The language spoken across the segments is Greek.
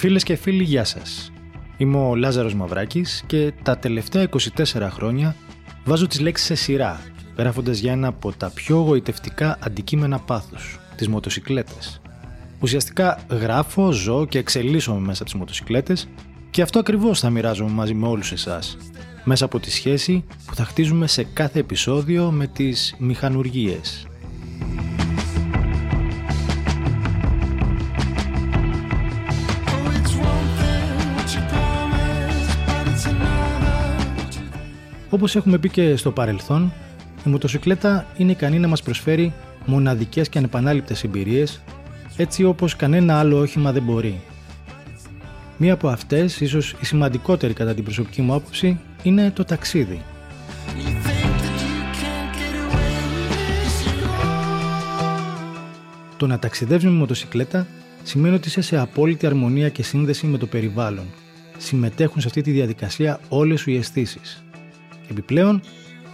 Φίλες και φίλοι, γεια σας. Είμαι ο Λάζαρος Μαυράκης και τα τελευταία 24 χρόνια βάζω τις λέξεις σε σειρά, γράφοντας για ένα από τα πιο γοητευτικά αντικείμενα πάθους, τις μοτοσικλέτες. Ουσιαστικά γράφω, ζω και εξελίσσομαι μέσα από τις μοτοσικλέτες και αυτό ακριβώς θα μοιράζομαι μαζί με όλους εσάς, μέσα από τη σχέση που θα χτίζουμε σε κάθε επεισόδιο με τις μηχανουργίες. Όπως έχουμε πει και στο παρελθόν, η μοτοσυκλέτα είναι ικανή να μας προσφέρει μοναδικές και ανεπανάληπτες εμπειρίες, έτσι όπως κανένα άλλο όχημα δεν μπορεί. Μία από αυτές, ίσως η σημαντικότερη κατά την προσωπική μου άποψη, είναι το ταξίδι. Το να ταξιδεύεις με μοτοσυκλέτα σημαίνει ότι είσαι σε απόλυτη αρμονία και σύνδεση με το περιβάλλον. Συμμετέχουν σε αυτή τη διαδικασία όλες σου οι αισθήσεις. Επιπλέον,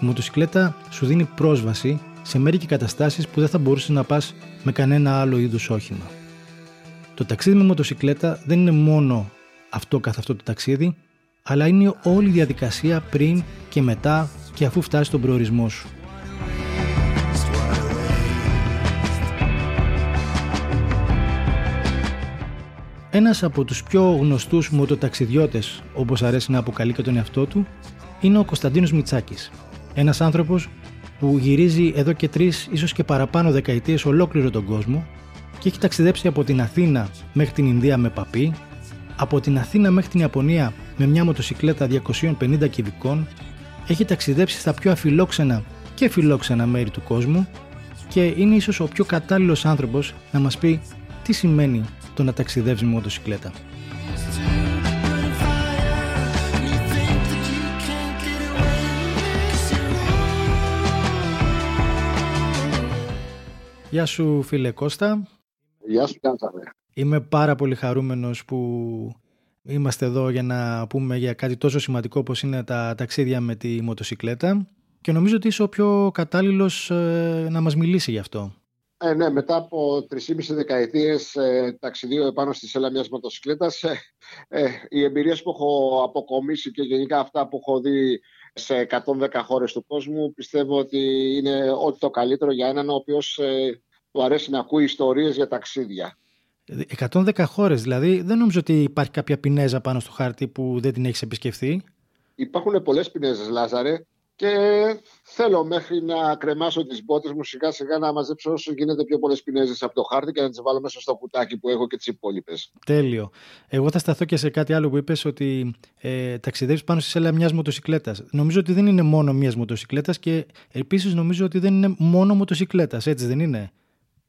η μοτοσυκλέτα σου δίνει πρόσβαση σε μέρη και καταστάσεις που δεν θα μπορούσες να πας με κανένα άλλο είδους όχημα. Το ταξίδι με μοτοσυκλέτα δεν είναι μόνο αυτό καθ' αυτό το ταξίδι, αλλά είναι όλη η διαδικασία πριν και μετά και αφού φτάσει στον προορισμό σου. Ένας από τους πιο γνωστούς μοτοταξιδιώτες, όπως αρέσει να αποκαλεί και τον εαυτό του, είναι ο Κωνσταντίνος Μιτσάκης. Ένας άνθρωπος που γυρίζει εδώ και τρεις ίσως και παραπάνω δεκαετίες ολόκληρο τον κόσμο και έχει ταξιδέψει από την Αθήνα μέχρι την Ινδία με παπί, από την Αθήνα μέχρι την Ιαπωνία με μια μοτοσυκλέτα 250 κυβικών, έχει ταξιδέψει στα πιο αφιλόξενα και φιλόξενα μέρη του κόσμου και είναι ίσως ο πιο κατάλληλος άνθρωπος να μας πει τι σημαίνει το να ταξιδεύεις με μοτοσυκλέτα. Γεια σου φίλε Κώστα. Γεια σου Κάντζαβε. Είμαι πάρα πολύ χαρούμενος που είμαστε εδώ για να πούμε για κάτι τόσο σημαντικό όπως είναι τα ταξίδια με τη μοτοσυκλέτα και νομίζω ότι είσαι ο πιο κατάλληλος ε, να μας μιλήσει γι' αυτό. Ε, ναι, μετά από 3,5 δεκαετίες ε, ταξιδίου επάνω στη σέλα μιας μοτοσυκλέτας ε, ε, οι εμπειρίες που έχω αποκομίσει και γενικά αυτά που έχω δει σε 110 χώρες του κόσμου πιστεύω ότι είναι ό,τι το καλύτερο για έναν ο οποίος ε, του αρέσει να ακούει ιστορίες για ταξίδια. 110 χώρες δηλαδή, δεν νομίζω ότι υπάρχει κάποια πινέζα πάνω στο χάρτη που δεν την έχεις επισκεφθεί; Υπάρχουν πολλές πινέζες Λάζαρε και θέλω μέχρι να κρεμάσω τις μπότες μου σιγά σιγά να μαζέψω όσο γίνεται πιο πολλές πινέζες από το χάρτη και να τις βάλω μέσα στο κουτάκι που έχω και τις υπόλοιπες. Τέλειο. Εγώ θα σταθώ και σε κάτι άλλο που είπες ότι ε, ταξιδεύεις πάνω στη σέλα μιας μοτοσυκλέτας. Νομίζω ότι δεν είναι μόνο μιας μοτοσυκλέτας και επίσης νομίζω ότι δεν είναι μόνο μοτοσυκλέτας, έτσι δεν είναι;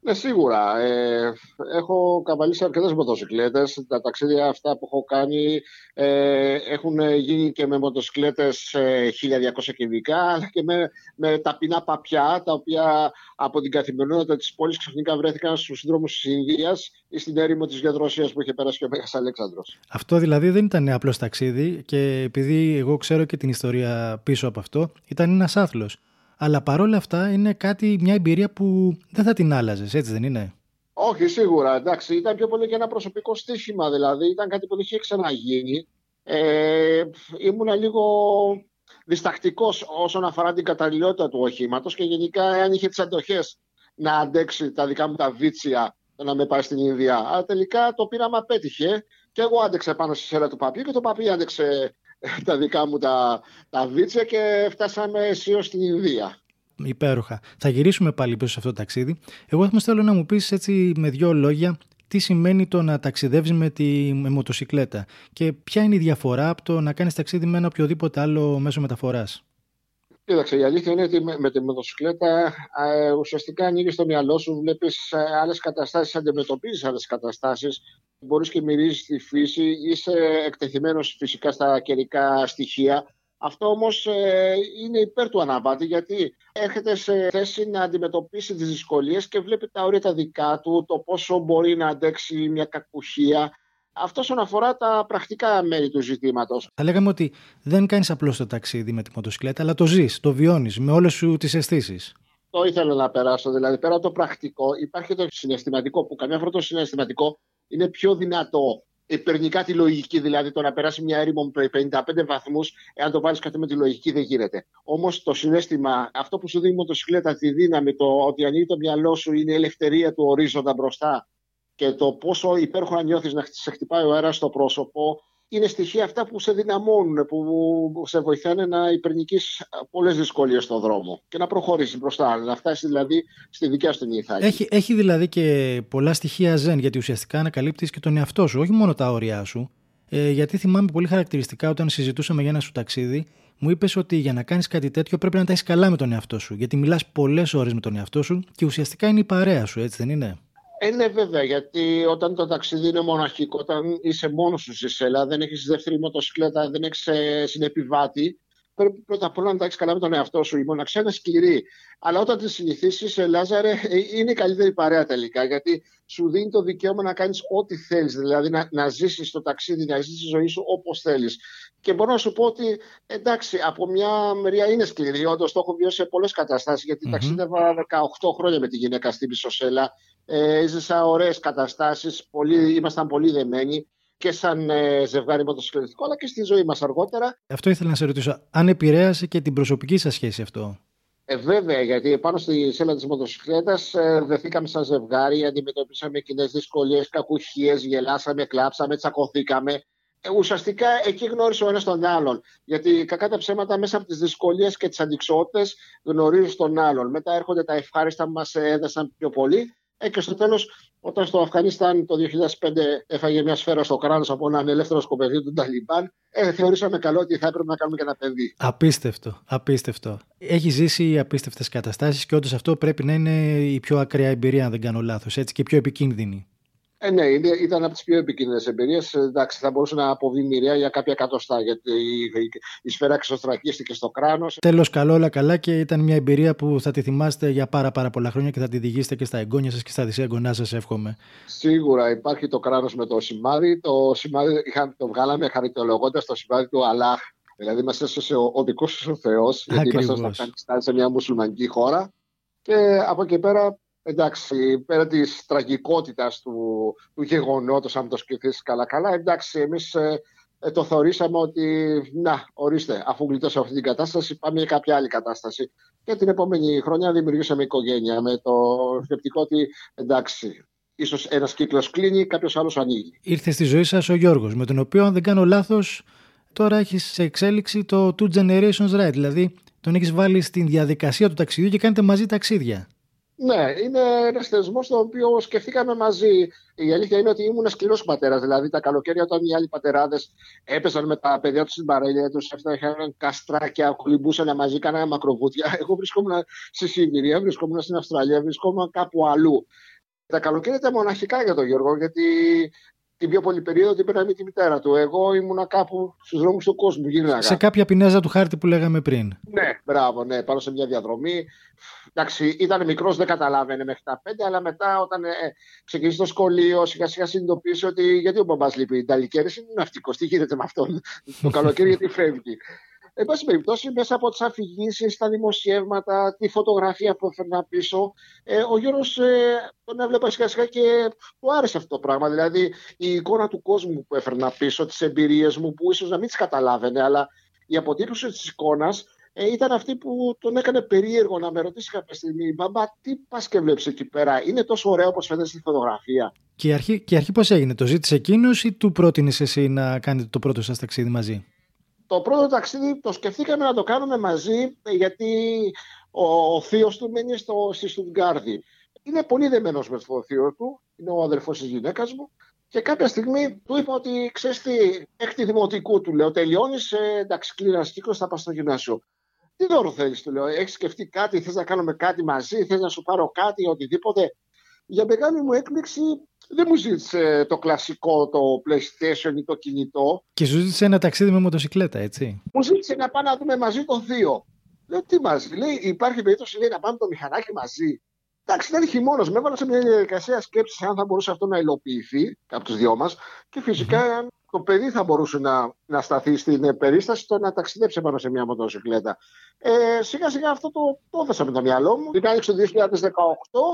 Ναι, σίγουρα. Ε, έχω καβαλήσει αρκετές μοτοσυκλέτες. Τα ταξίδια αυτά που έχω κάνει ε, έχουν γίνει και με μοτοσυκλέτες 1200 κυβικά, αλλά και με, με ταπεινά παπιά, τα οποία από την καθημερινότητα της πόλης ξαφνικά βρέθηκαν στους δρόμους της Ινδίας ή στην έρημο της Γεδροσία που είχε περάσει και ο Μέγας Αλέξανδρος. Αυτό δηλαδή δεν ήταν απλός ταξίδι και επειδή εγώ ξέρω και την ιστορία πίσω από αυτό, ήταν ένας άθλος αλλά παρόλα αυτά είναι κάτι, μια εμπειρία που δεν θα την άλλαζες, έτσι δεν είναι; Όχι, σίγουρα. Εντάξει, ήταν πιο πολύ και ένα προσωπικό στοίχημα. Δηλαδή, ήταν κάτι που δεν είχε ξαναγίνει. Ε, ήμουνα λίγο διστακτικός όσον αφορά την καταλληλότητα του οχήματος και γενικά αν είχε τις αντοχές να αντέξει τα δικά μου τα βίτσια να με πάει στην Ινδία. Αλλά τελικά το πείραμα πέτυχε και εγώ άντεξα πάνω στη σέρα του παπί και το παπί άντεξε τα δικά μου τα, τα βίτσια και φτάσαμε αισίως στην Ινδία. Υπέροχα. Θα γυρίσουμε πάλι πίσω σε αυτό το ταξίδι. Εγώ θα θέλω να μου πεις έτσι με δύο λόγια τι σημαίνει το να ταξιδεύεις με τη με μοτοσυκλέτα και ποια είναι η διαφορά από το να κάνεις ταξίδι με ένα οποιοδήποτε άλλο μέσο μεταφοράς. Κοίταξε, η αλήθεια είναι ότι με, τη μοτοσυκλέτα ε, ουσιαστικά ανοίγεις στο μυαλό σου, βλέπεις ε, άλλες καταστάσεις, αντιμετωπίζεις άλλες καταστάσεις, μπορείς και μυρίζεις τη φύση, είσαι εκτεθειμένος φυσικά στα καιρικά στοιχεία. Αυτό όμως ε, είναι υπέρ του αναβάτη γιατί έρχεται σε θέση να αντιμετωπίσει τις δυσκολίες και βλέπει τα όρια τα δικά του, το πόσο μπορεί να αντέξει μια κακουχία, αυτό όσον αφορά τα πρακτικά μέρη του ζητήματος. Θα λέγαμε ότι δεν κάνεις απλώς το ταξίδι με τη μοτοσυκλέτα, αλλά το ζεις, το βιώνεις με όλες σου τις αισθήσεις. Το ήθελα να περάσω. Δηλαδή, πέρα από το πρακτικό, υπάρχει το συναισθηματικό, που καμιά φορά το συναισθηματικό είναι πιο δυνατό υπερνικά τη λογική, δηλαδή το να περάσει μια έρημο με 55 βαθμούς, εάν το βάλεις κάτι με τη λογική, δεν γίνεται. Όμως το συνέστημα, αυτό που σου δίνει η μοτοσυκλέτα, τη δύναμη, το ότι ανοίγει το μυαλό σου, είναι η ελευθερία του ορίζοντα μπροστά και το πόσο υπέροχα νιώθεις να σε χτυπάει ο αέρας στο πρόσωπο, είναι στοιχεία αυτά που σε δυναμώνουν, που σε βοηθάνε να υπερνικείς πολλές δυσκολίες στον δρόμο και να προχωρήσεις μπροστά, να φτάσεις δηλαδή στη δικιά σου την ηθάκη. Έχει, έχει δηλαδή και πολλά στοιχεία ζεν, γιατί ουσιαστικά ανακαλύπτεις και τον εαυτό σου, όχι μόνο τα όρια σου. Ε, γιατί θυμάμαι πολύ χαρακτηριστικά όταν συζητούσαμε για ένα σου ταξίδι, μου είπες ότι για να κάνεις κάτι τέτοιο πρέπει να τα έχεις καλά με τον εαυτό σου. Γιατί μιλάς πολλές ώρες με τον εαυτό σου και ουσιαστικά είναι η παρέα σου, έτσι δεν είναι; Ε, ναι, βέβαια, γιατί όταν το ταξίδι είναι μοναχικό, όταν είσαι μόνος σου στη σέλα, δεν έχεις δεύτερη μοτοσυκλέτα, δεν έχεις ε, συνεπιβάτη, πρέπει πρώτα απ' όλα να τα έχεις καλά με τον εαυτό σου. Η μοναξιά είναι σκληρή. Αλλά όταν τη συνηθίσεις, ε, Λάζαρε, ε, είναι η καλύτερη παρέα τελικά. Γιατί σου δίνει το δικαίωμα να κάνεις ό,τι θέλεις. Δηλαδή να, να ζήσεις το ταξίδι, να ζήσεις τη ζωή σου όπως θέλεις. Και μπορώ να σου πω ότι εντάξει, από μια μεριά είναι σκληρή. Όντως το έχω βιώσει σε πολλές καταστάσεις. Γιατί mm-hmm. ταξίδευα 18 χρόνια με τη γυναίκα στην Πισοσέλα. Ε, έζησα ωραίες καταστάσεις. Ήμασταν πολύ δεμένοι και σαν ε, ζευγάρι μοτοσυκλετικό, αλλά και στη ζωή μας αργότερα. Αυτό ήθελα να σε ρωτήσω. Αν επηρέασε και την προσωπική σας σχέση αυτό; Ε, βέβαια, γιατί πάνω στη σέλα της μοτοσυκλέτας ε, δεθήκαμε σαν ζευγάρι, αντιμετωπίσαμε κοινές δυσκολίες, κακουχίες, γελάσαμε, κλάψαμε, τσακωθήκαμε. Ε, ουσιαστικά εκεί γνώρισε ο ένας τον άλλον. Γιατί κακά τα ψέματα μέσα από τις δυσκολίες και τις αντικσότητες γνωρίζεις τον άλλον. Μετά έρχονται τα ευχάριστα που μας έδεσαν πιο πολύ ε, και στο τέλος, όταν στο Αφγανιστάν το 2005 έφαγε μια σφαίρα στο κράνος από έναν ελεύθερο σκοπεδίο του Ταλιμπάν, ε, θεωρήσαμε καλό ότι θα έπρεπε να κάνουμε και ένα παιδί. Απίστευτο, απίστευτο. Έχει ζήσει απίστευτες καταστάσεις και όντως αυτό πρέπει να είναι η πιο ακραία εμπειρία, αν δεν κάνω λάθος, έτσι και πιο επικίνδυνη. Ε, ναι, ήταν από τις πιο επικίνδυνες εμπειρίες. Εντάξει, θα μπορούσε να αποβεί μοιραία για κάποια εκατοστά, γιατί η, η, η σφαίρα ξεστρακίστηκε στο κράνος. Τέλος, καλό, όλα καλά και ήταν μια εμπειρία που θα τη θυμάστε για πάρα, πάρα πολλά χρόνια και θα τη διηγήσετε και στα εγγόνια σας και στα δυσέγγονά σας, εύχομαι. Σίγουρα υπάρχει το κράνος με το σημάδι. Το σημάδι είχαν, το βγάλαμε χαριτολογώντας το σημάδι του Αλάχ. Δηλαδή, μας έσωσε ο, ο δικός σου ο Θεός, γιατί είμαστε στο Αφγανιστάν σε μια μουσουλμανική χώρα. Και από εκεί πέρα εντάξει, πέρα της τραγικότητας του, του γεγονότος, αν το σκεφτείς καλά-καλά, εντάξει, εμείς ε, ε, το θεωρήσαμε ότι, να, ορίστε, αφού γλιτώσαμε αυτή την κατάσταση, πάμε για κάποια άλλη κατάσταση. Και την επόμενη χρονιά δημιουργήσαμε οικογένεια με το σκεπτικό ότι, εντάξει, ίσως ένας κύκλος κλείνει, κάποιος άλλος ανοίγει. Ήρθε στη ζωή σας ο Γιώργος, με τον οποίο, αν δεν κάνω λάθος, τώρα έχεις σε εξέλιξη το Two Generations Ride, δηλαδή τον έχεις βάλει στην διαδικασία του ταξιδιού και κάνετε μαζί ταξίδια. Ναι, είναι ένας θεσμός το οποίο σκεφτήκαμε μαζί. Η αλήθεια είναι ότι ήμουν σκληρός πατέρας. Δηλαδή, τα καλοκαίρια, όταν οι άλλοι πατεράδες έπαιζαν με τα παιδιά τους στην παρέλεια τους, αυτά είχαν καστράκια, κολυμπούσαν μαζί, κάνανε μακροβούτια. Εγώ βρισκόμουν στη Σιβηρία, βρισκόμουν στην Αυστραλία, βρισκόμουν κάπου αλλού. Τα καλοκαίρια ήταν μοναχικά για τον Γιώργο, γιατί την πιο πολύ περίοδο την πήραμε τη μητέρα του. Εγώ ήμουνα κάπου στους δρόμους του κόσμου. Γίναγα. Σε κάποια πινέζα του χάρτη που λέγαμε πριν. Ναι, μπράβο, ναι, πάνω σε μια διαδρομή. Εντάξει, ήταν μικρός, δεν καταλάβαινε μέχρι τα πέντε, αλλά μετά όταν ε, ξεκίνησε το σχολείο, σιγά σιγά συνειδητοποίησε ότι γιατί ο μπαμπάς λείπει. Η Νταλικέρης είναι ναυτικός. Τι γίνεται με αυτόν το καλοκαίρι, γιατί φεύγει. Εν πάση περιπτώσει, μέσα από τις αφηγήσεις, τα δημοσιεύματα, τη φωτογραφία που έφερνα πίσω, ε, ο Γιώργος ε, τον έβλεπα σιγά σιγά και του άρεσε αυτό το πράγμα. Δηλαδή, η εικόνα του κόσμου που έφερνα πίσω, τις εμπειρίες μου, που ίσως να μην τις καταλάβαινε, αλλά η αποτύπωση της εικόνας ε, ήταν αυτή που τον έκανε περίεργο να με ρωτήσει κάποια στιγμή, Μπαμπά, τι πας και βλέπεις εκεί πέρα, είναι τόσο ωραίο όπως φαίνεται στη φωτογραφία. Και η αρχή, και η αρχή πώς έγινε, το ζήτησε εκείνος ή του πρότεινες εσύ να κάνετε το πρώτο σας ταξίδι μαζί; Το πρώτο ταξίδι το σκεφτήκαμε να το κάνουμε μαζί γιατί ο, ο θείος του μένει στο, στη Στουτγκάρδη. Είναι πολύ δεμένος με το θείο του, είναι ο αδερφός της γυναίκας μου. Και κάποια στιγμή του είπα ότι ξέρεις τι, έκτη δημοτικού του λέω: Τελειώνεις, ε, εντάξει, κλείνει ένας κύκλος, θα πας στο γυμνάσιο. Τι δώρο θέλεις, του λέω: Έχεις σκεφτεί κάτι, θες να κάνουμε κάτι μαζί, θες να σου πάρω κάτι, οτιδήποτε. Για μεγάλη μου έκπληξη δεν μου ζήτησε το κλασικό, το PlayStation ή το κινητό. Και σου ζήτησε ένα ταξίδι με μοτοσυκλέτα, έτσι. Μου ζήτησε να πάμε να δούμε μαζί το δύο. Λέω τι μαζί, λέει υπάρχει περίπτωση λέει, να πάμε το μηχανάκι μαζί. Εντάξει, ήταν χειμώνας. Με έβαλα σε μια διαδικασία σκέψης αν θα μπορούσε αυτό να υλοποιηθεί από του δυο μας. Και φυσικά το παιδί θα μπορούσε να, να σταθεί στην περίσταση το να ταξιδέψει πάνω σε μια μοτοσυκλέτα. Ε, σιγά σιγά αυτό το, το έδωσα με το μυαλό μου. Την άνοιξε το 2018,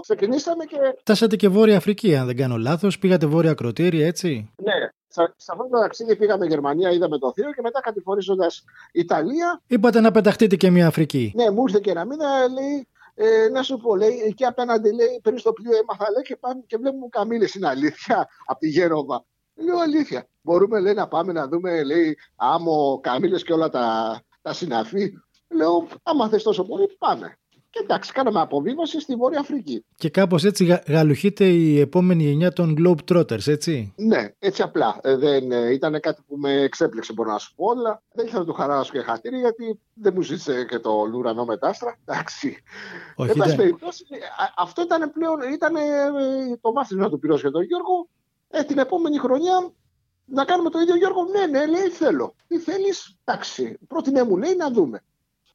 ξεκινήσαμε και. Φτάσατε και Βόρεια Αφρική, αν δεν κάνω λάθος. Πήγατε Βόρεια Ακροτήρια, έτσι; Ναι, Σε αυτό το ταξίδι πήγαμε Γερμανία, είδαμε το θείο και μετά κατηφορίζοντας Ιταλία. Είπατε να πεταχτείτε και μια Αφρική. Ναι, μου ήρθε και ένα μήνα, λέει, ε, να σου πω, λέει, εκεί απέναντι λέει, πριν στο πλοίο έμαθα λέει, και, πάμε, και βλέπουμε καμίλε. Είναι αλήθεια από τη Γένοβα. Λέω αλήθεια. Μπορούμε λέει, να πάμε να δούμε λέει, άμμο, καμίλε και όλα τα, τα συναφή. Λέω, άμα θες τόσο πολύ, πάμε. Και εντάξει, κάναμε αποβίβαση στη Βόρεια Αφρική. Και κάπως έτσι γα, γαλουχείται η επόμενη γενιά των Globetrotters, έτσι; Ναι, έτσι απλά. Ε, δεν, ε, ήταν κάτι που με εξέπληξε, μπορώ να σου πω, αλλά δεν ήθελα να του χαράσω και χατήρι, γιατί δεν μου ζήτησε και το λουρανό μετάστρα. Εντάξει. Όχι, Εν πάση δεν- περιπτώσει, α- αυτό ήταν πλέον ήταν, ε, το μάθημα του πυρός για τον Γιώργο. Ε, την επόμενη χρονιά να κάνουμε το ίδιο Γιώργο. Ναι, ναι, λέει θέλω. Τι θέλεις, εντάξει. Πρότεινε μου, λέει να δούμε.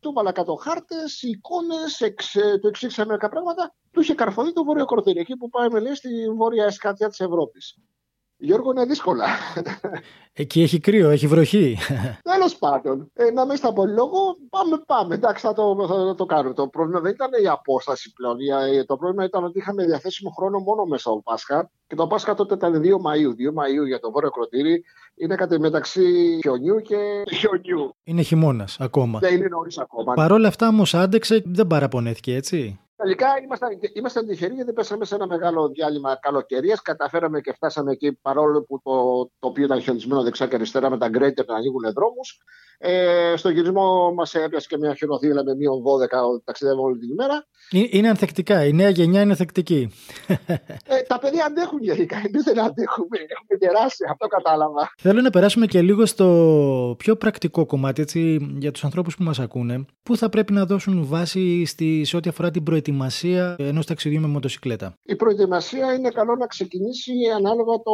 Του βάλα κάτω χάρτες, εικόνες, εξ, ε, του εξήξαμε μερικά πράγματα. Του είχε καρφωθεί το βόρειο κορδίρι, εκεί που πάμε, λέει, στη βόρεια εσκάτια της Ευρώπης. Γιώργο, είναι δύσκολα. Εκεί έχει κρύο, έχει βροχή. Τέλος πάντων, ε, να μην στα πολυλόγω, πάμε, πάμε. Εντάξει, θα το, θα το κάνουμε. Το πρόβλημα δεν ήταν η απόσταση πλέον. Η- Το πρόβλημα ήταν ότι είχαμε διαθέσιμο χρόνο μόνο μέσα από Πάσχα. Και το Πάσχα τότε ήταν 2 Μαΐου. 2 Μαΐου για το βόρειο κροτήρι είναι κάτι μεταξύ χιονιού και χιονιού. Είναι χειμώνας ακόμα. Δεν είναι νωρίς ακόμα. Παρ' όλα αυτά όμως άντεξε, δεν παραπονέθηκε, έτσι. Τελικά ήμασταν, ήμασταν τυχεροί γιατί πέσαμε σε ένα μεγάλο διάλειμμα καλοκαιρίας. Καταφέραμε και φτάσαμε εκεί παρόλο που το τοπίο ήταν χιονισμένο δεξιά και αριστερά με τα γκρέιτερ να ανοίγουν δρόμους. Ε, στο γυρισμό μας έπιασε και μια χιονοθύλα με μείον 12 ταξιδεύαμε όλη την ημέρα. Ε- Είναι ανθεκτικά. Η νέα γενιά είναι ανθεκτική. Ε, τα παιδιά αντέχουν γενικά. Εμείς δεν αντέχουμε. Έχουμε κεράσει. Αυτό κατάλαβα. Θέλω να περάσουμε και λίγο στο πιο πρακτικό κομμάτι έτσι, για τους ανθρώπους που μας ακούνε. Πού θα πρέπει να δώσουν βάση στη, σε ό,τι αφορά την προετοιμασία ενός ταξιδιού με μοτοσυκλέτα; Η προετοιμασία είναι καλό να ξεκινήσει ανάλογα το,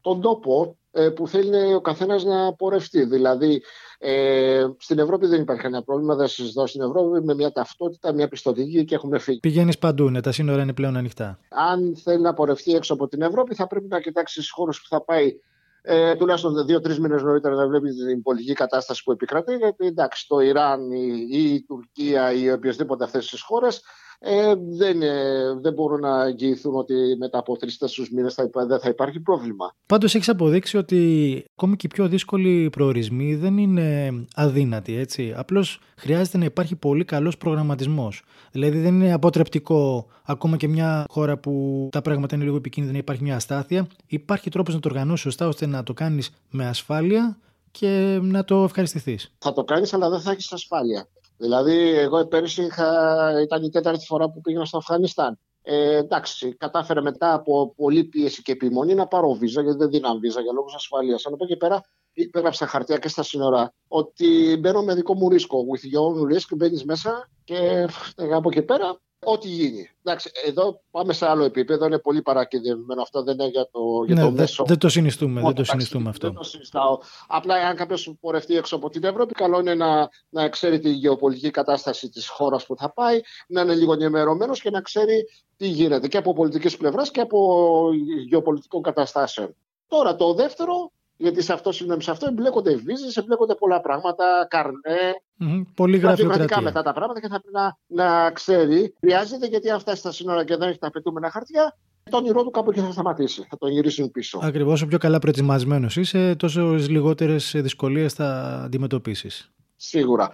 τον τόπο ε, που θέλει ο καθένας να πορευτεί. Δηλαδή, ε, στην Ευρώπη δεν υπάρχει κανένα πρόβλημα. Δεν συζητάω στην Ευρώπη με μια ταυτότητα, μια πιστοτική και έχουμε φύγει. Πηγαίνεις παντού, ναι, τα σύνορα είναι πλέον ανοιχτά. Αν θέλει να πορευτεί έξω από την Ευρώπη, θα πρέπει να κοιτάξει τι χώρε που θα πάει. Ε, τουλάχιστον δύο-τρεις μήνες νωρίτερα να βλέπει την πολιτική κατάσταση που επικρατεί. Γιατί εντάξει, το Ιράν ή, ή η Τουρκία ή οποιοδήποτε αυτές τις χώρες ε, δεν, ε, δεν μπορούν να εγγυηθούν ότι μετά από τρει-τέσσερι μήνες θα υπά- δεν θα υπάρχει πρόβλημα. Πάντως έχεις αποδείξει ότι ακόμη και οι πιο δύσκολοι προορισμοί δεν είναι αδύνατοι, έτσι. Απλώς χρειάζεται να υπάρχει πολύ καλός προγραμματισμός. Δηλαδή δεν είναι αποτρεπτικό ακόμα και μια χώρα που τα πράγματα είναι λίγο επικίνδυνα, υπάρχει μια αστάθεια. Υπάρχει τρόπος να το οργανώσεις σωστά ώστε να το κάνεις με ασφάλεια και να το ευχαριστηθείς. Θα το κάνεις, αλλά δεν θα έχεις ασφάλεια. Δηλαδή, εγώ πέρυσι είχα, ήταν η τέταρτη φορά που πήγαινα στο Αφγανιστάν. Ε, εντάξει, κατάφερα μετά από πολλή πίεση και επιμονή να πάρω βίζα, γιατί δεν δίναν βίζα για λόγους ασφαλείας. Αλλά από εκεί πέρα υπέγραψα χαρτιά και στα σύνορα ότι μπαίνω με δικό μου ρίσκο. With your own risk, μπαίνεις μέσα και ε, από εκεί πέρα ό,τι γίνει. Εντάξει, εδώ πάμε σε άλλο επίπεδο. Είναι πολύ παρακινδυνευμένο αυτό. Δεν είναι για το, για Ναι, το δεν, μέσο. δεν το συνιστούμε, δεν το Εντάξει, συνιστούμε αυτό. Δεν το συζητάω. Απλά, αν κάποιος πορευτεί έξω από την Ευρώπη, καλό είναι να, να ξέρει τη γεωπολιτική κατάσταση της χώρας που θα πάει, να είναι λίγο ενημερωμένος και να ξέρει τι γίνεται και από πολιτικής πλευράς και από γεωπολιτικών καταστάσεων. Τώρα, το δεύτερο, γιατί σε αυτό, συγγνώμη, σε αυτό εμπλέκονται βίζες, εμπλέκονται πολλά πράγματα, καρνέ, Μμμ, Πολύ γραφειοκρατικά γραφειοκρατία. μετά τα πράγματα και θα πρέπει να, να ξέρει. Χρειάζεται γιατί αν φτάσει στα σύνορα και δεν έχει τα απαιτούμενα χαρτιά, το όνειρό του κάπου εκεί θα σταματήσει. Θα τον γυρίσουν πίσω. Ακριβώς, όσο πιο καλά προετοιμασμένος είσαι, τόσο λιγότερες δυσκολίες θα αντιμετωπίσεις. Σίγουρα.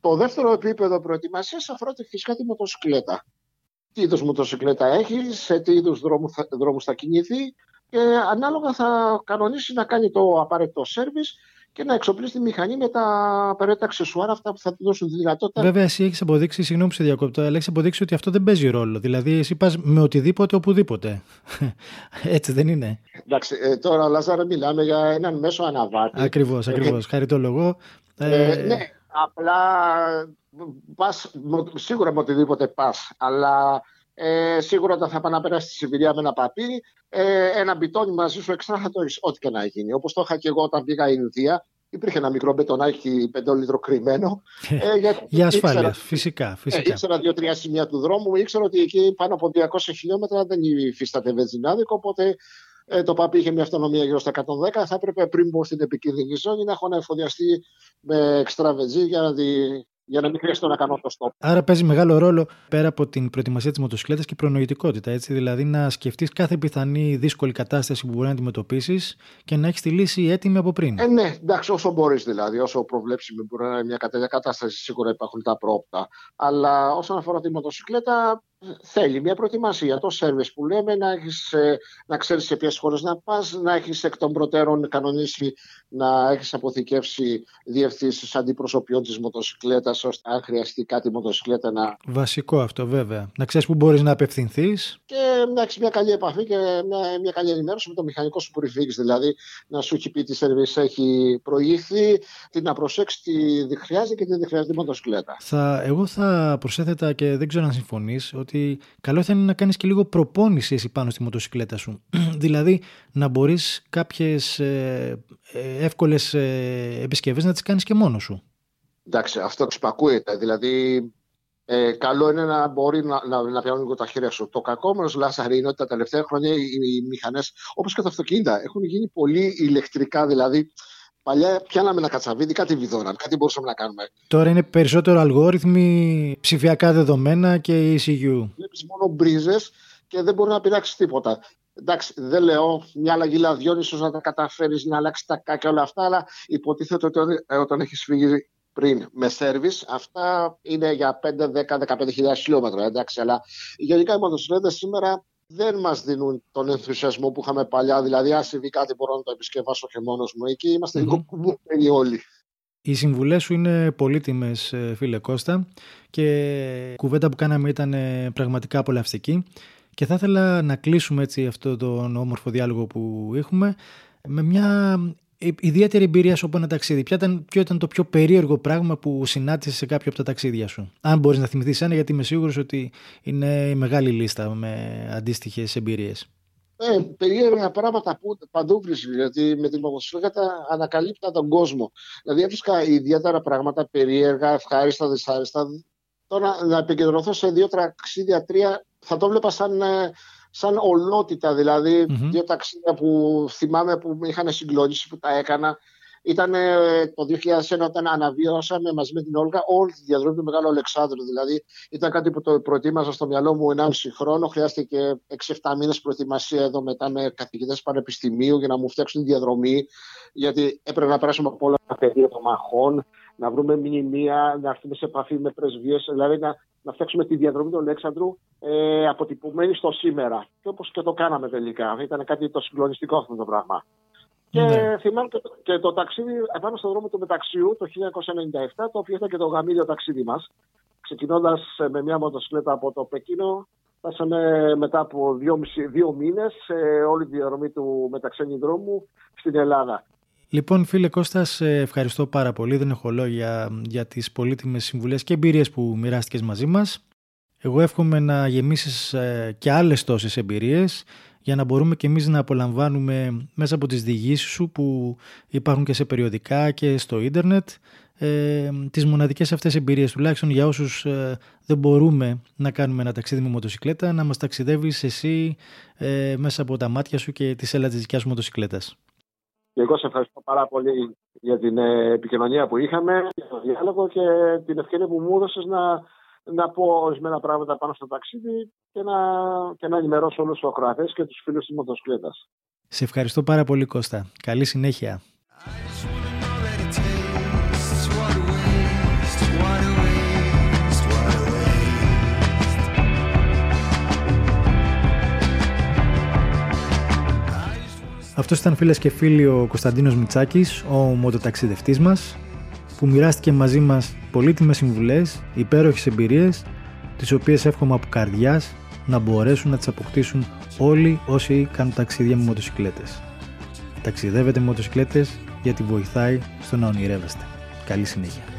Το δεύτερο επίπεδο προετοιμασίας αφορά τη- φυσικά τη μοτοσυκλέτα. Τι είδους μοτοσυκλέτα έχεις, σε τι είδους δρόμου θα, δρόμους θα κινηθεί και ανάλογα θα κανονίσει να κάνει το απαραίτητο σερβις και να εξοπλίσει τη μηχανή με τα απαραίτητα αξεσουάρα αυτά που θα του δώσουν τη δυνατότητα. Βέβαια, εσύ έχεις αποδείξει, συγγνώμη που σε διακόπτω, αλλά έχεις αποδείξει ότι αυτό δεν παίζει ρόλο. Δηλαδή, εσύ πας με οτιδήποτε οπουδήποτε. Έτσι δεν είναι; Εντάξει, ε, τώρα Λάζαρα μιλάμε για έναν μέσο αναβάτη. Ακριβώς, ακριβώς. Χαριτολογώ. Ε, Ε, ναι, απλά πας, μο- σίγουρα με οτιδήποτε πας, αλλά ε, σίγουρα όταν θα πάει να περάσει στη Σιβηρία με ένα παπί, ε, ένα μπιτόνι μαζί σου εξτρά θα το έχεις ό,τι και να γίνει. Όπως το είχα και εγώ όταν πήγα η Ινδία, υπήρχε ένα μικρό μπετονάκι 5 λίτρο κρυμμένο. Ε, γιατί για ασφάλεια, ήξερα- φυσικά. ε, φυσικά. ήξερα δύο-τρία σημεία του δρόμου, ήξερα ότι εκεί πάνω από 200 χιλιόμετρα δεν υφίσταται βενζινάδικο, οπότε ε, το ΠΑΠ είχε μια αυτονομία γύρω στα 110. Θα έπρεπε πριν μπω στην επικίνδυνη ζώνη να έχω να εφοδιαστεί με εξτρά βενζί για να τη για να μην χρειαστεί να κάνω το stop. Άρα παίζει μεγάλο ρόλο πέρα από την προετοιμασία της μοτοσυκλέτας και η προνοητικότητα. Έτσι, δηλαδή να σκεφτείς κάθε πιθανή δύσκολη κατάσταση που μπορεί να αντιμετωπίσεις και να έχεις τη λύση έτοιμη από πριν. Ε, ναι, εντάξει, όσο μπορείς δηλαδή, όσο προβλέψιμη μπορεί να είναι μια τέτοια κατάσταση, σίγουρα υπάρχουν τα πρόπτα. Αλλά όσον αφορά τη μοτοσυκλέτα, θέλει μια προετοιμασία. Το σερβις που λέμε, να, έχεις, ε, να ξέρεις σε ποιες χώρες να πας, να έχεις εκ των προτέρων κανονίσει να έχεις αποθηκεύσει διευθύνσεις αντιπροσωπιών της μοτοσυκλέτας, ώστε αν χρειαστεί κάτι μοτοσυκλέτα να... Βασικό αυτό βέβαια. Να ξέρεις που μπορείς να απευθυνθείς. Και να έχεις μια καλή επαφή και μια, μια καλή ενημέρωση με το μηχανικό σου προφύγεις. Δηλαδή να σου έχει πει τι σερβις έχει προηγηθεί, τι να προσέξεις, τι χρειάζεται και τι δεν χρειάζεται μοτοσυκλέτα. Θα, εγώ θα προσέθετα και δεν ξέρω αν συμφωνείς ότι καλό θα είναι να κάνεις και λίγο προπόνηση εσύ πάνω στη μοτοσυκλέτα σου. δηλαδή να μπορείς κάποιες ε, ε, εύκολες ε, επισκευές να τις κάνεις και μόνος σου. Εντάξει, αυτό εξυπακούεται. Δηλαδή, ε, καλό είναι να μπορεί να, να, να πιάνουν λίγο τα χέρια σου. Το κακό όμως, Λάσαρη, είναι ότι τα τελευταία χρόνια οι, οι μηχανές, όπως και τα αυτοκίνητα, έχουν γίνει πολύ ηλεκτρικά. Δηλαδή, Παλιά πιάναμε ένα κατσαβίδι, κάτι βιδώναν, κάτι μπορούσαμε να κάνουμε. Τώρα είναι περισσότερο αλγόριθμοι, ψηφιακά δεδομένα και ECU. Βλέπεις μόνο μπρίζες και δεν μπορεί να πειράξεις τίποτα. Εντάξει, δεν λέω μια αλλαγή λαδιών, ίσως να τα καταφέρεις να αλλάξεις τα και όλα αυτά, αλλά υποτίθεται ότι όταν έχεις φύγει πριν με σερβις, αυτά είναι για 5, 10, 15 χιλιάδες εντάξει, αλλά γενικά οι μοτοσυκλέτε σήμερα δεν μας δίνουν τον ενθουσιασμό που είχαμε παλιά. Δηλαδή, αν συμβεί κάτι, μπορώ να το επισκευάσω και μόνος μου. Εκεί είμαστε mm-hmm. λίγο κουμπωμένοι όλοι. Οι συμβουλές σου είναι πολύτιμες, ε, φίλε Κώστα, και η κουβέντα που κάναμε ήταν ε, πραγματικά απολαυστική. Και θα ήθελα να κλείσουμε έτσι αυτό τον όμορφο διάλογο που έχουμε με μια ιδιαίτερη εμπειρία σου από ένα ταξίδι. Ποιο ήταν, ποιο ήταν το πιο περίεργο πράγμα που συνάντησες σε κάποιο από τα ταξίδια σου; Αν μπορείς να θυμηθείς ένα, γιατί είμαι σίγουρος ότι είναι μεγάλη λίστα με αντίστοιχες εμπειρίες. Ε, περίεργα πράγματα που παντού βρίσκει, γιατί με την μοτοσυκλέτα ανακαλύπτα τον κόσμο. Δηλαδή έβρισκα ιδιαίτερα πράγματα περίεργα, ευχάριστα, δυσάρεστα. Τώρα να επικεντρωθώ σε δύο ταξίδια, τρία, θα το βλέπα σαν ε, σαν ολότητα, δηλαδή mm-hmm. δύο ταξίδια που θυμάμαι που είχαν συγκλώνηση που τα έκανα. Ήταν το 2001 όταν αναβίωσαμε μαζί με την Όλγα όλη τη διαδρομή του Μεγάλου Αλεξάνδρου. Δηλαδή ήταν κάτι που το προετοίμαζα στο μυαλό μου 1,5 χρόνο. Χρειάστηκε 6-7 μήνες προετοιμασία εδώ μετά με καθηγητές πανεπιστημίου για να μου φτιάξουν τη διαδρομή. Γιατί έπρεπε να περάσουμε από όλα τα πεδία των μαχών, να βρούμε μνημεία, να έρθουμε σε επαφή με πρεσβείες. Δηλαδή να, να φτιάξουμε τη διαδρομή του Αλέξανδρου ε, αποτυπωμένη στο σήμερα. Και όπως και το κάναμε τελικά. Ήταν κάτι το συγκλονιστικό αυτό το πράγμα. Και ναι. θυμάμαι και το, και το ταξίδι επάνω στον δρόμο του Μεταξιού το 1997, το οποίο ήταν και το γαμίδιο ταξίδι μας. Ξεκινώντας ε, με μια μοτοσυκλέτα από το Πεκίνο, φτάσαμε μετά από δύο, δύο μήνες όλη τη διαδρομή του μεταξένη δρόμου στην Ελλάδα. Λοιπόν, φίλε Κώστας, ευχαριστώ πάρα πολύ. Δεν έχω λόγια για τις πολύτιμες συμβουλές και εμπειρίες που μοιράστηκες μαζί μας. Εγώ εύχομαι να γεμίσεις ε, και άλλες τόσες εμπειρίες για να μπορούμε και εμείς να απολαμβάνουμε μέσα από τις διηγήσεις σου που υπάρχουν και σε περιοδικά και στο ίντερνετ ε, τις μοναδικές αυτές εμπειρίες τουλάχιστον για όσους ε, δεν μπορούμε να κάνουμε ένα ταξίδι με μοτοσυκλέτα να μας ταξιδεύεις εσύ ε, μέσα από τα μάτια σου και τις έλα της δικιάς σου μοτοσυκλέτας. Και εγώ σε ευχαριστώ πάρα πολύ για την ε, επικοινωνία που είχαμε, για το διάλογο και την ευκαιρία που μου έδωσες να, να πω ορισμένα πράγματα πάνω στο ταξίδι και να, και να ενημερώσω όλους τους ακροατές και τους φίλους της μοτοσυκλέτας. Σε ευχαριστώ πάρα πολύ Κώστα. Καλή συνέχεια. Αυτός ήταν φίλες και φίλοι ο Κωνσταντίνος Μιτσάκη, ο μοτοταξιδευτής μας, που μοιράστηκε μαζί μας πολύτιμες συμβουλές, υπέροχες εμπειρίες, τις οποίες εύχομαι από καρδιάς να μπορέσουν να τις αποκτήσουν όλοι όσοι κάνουν ταξίδια με μοτοσυκλέτες. Ταξιδεύετε με μοτοσυκλέτες γιατί βοηθάει στο να ονειρεύεστε. Καλή συνέχεια.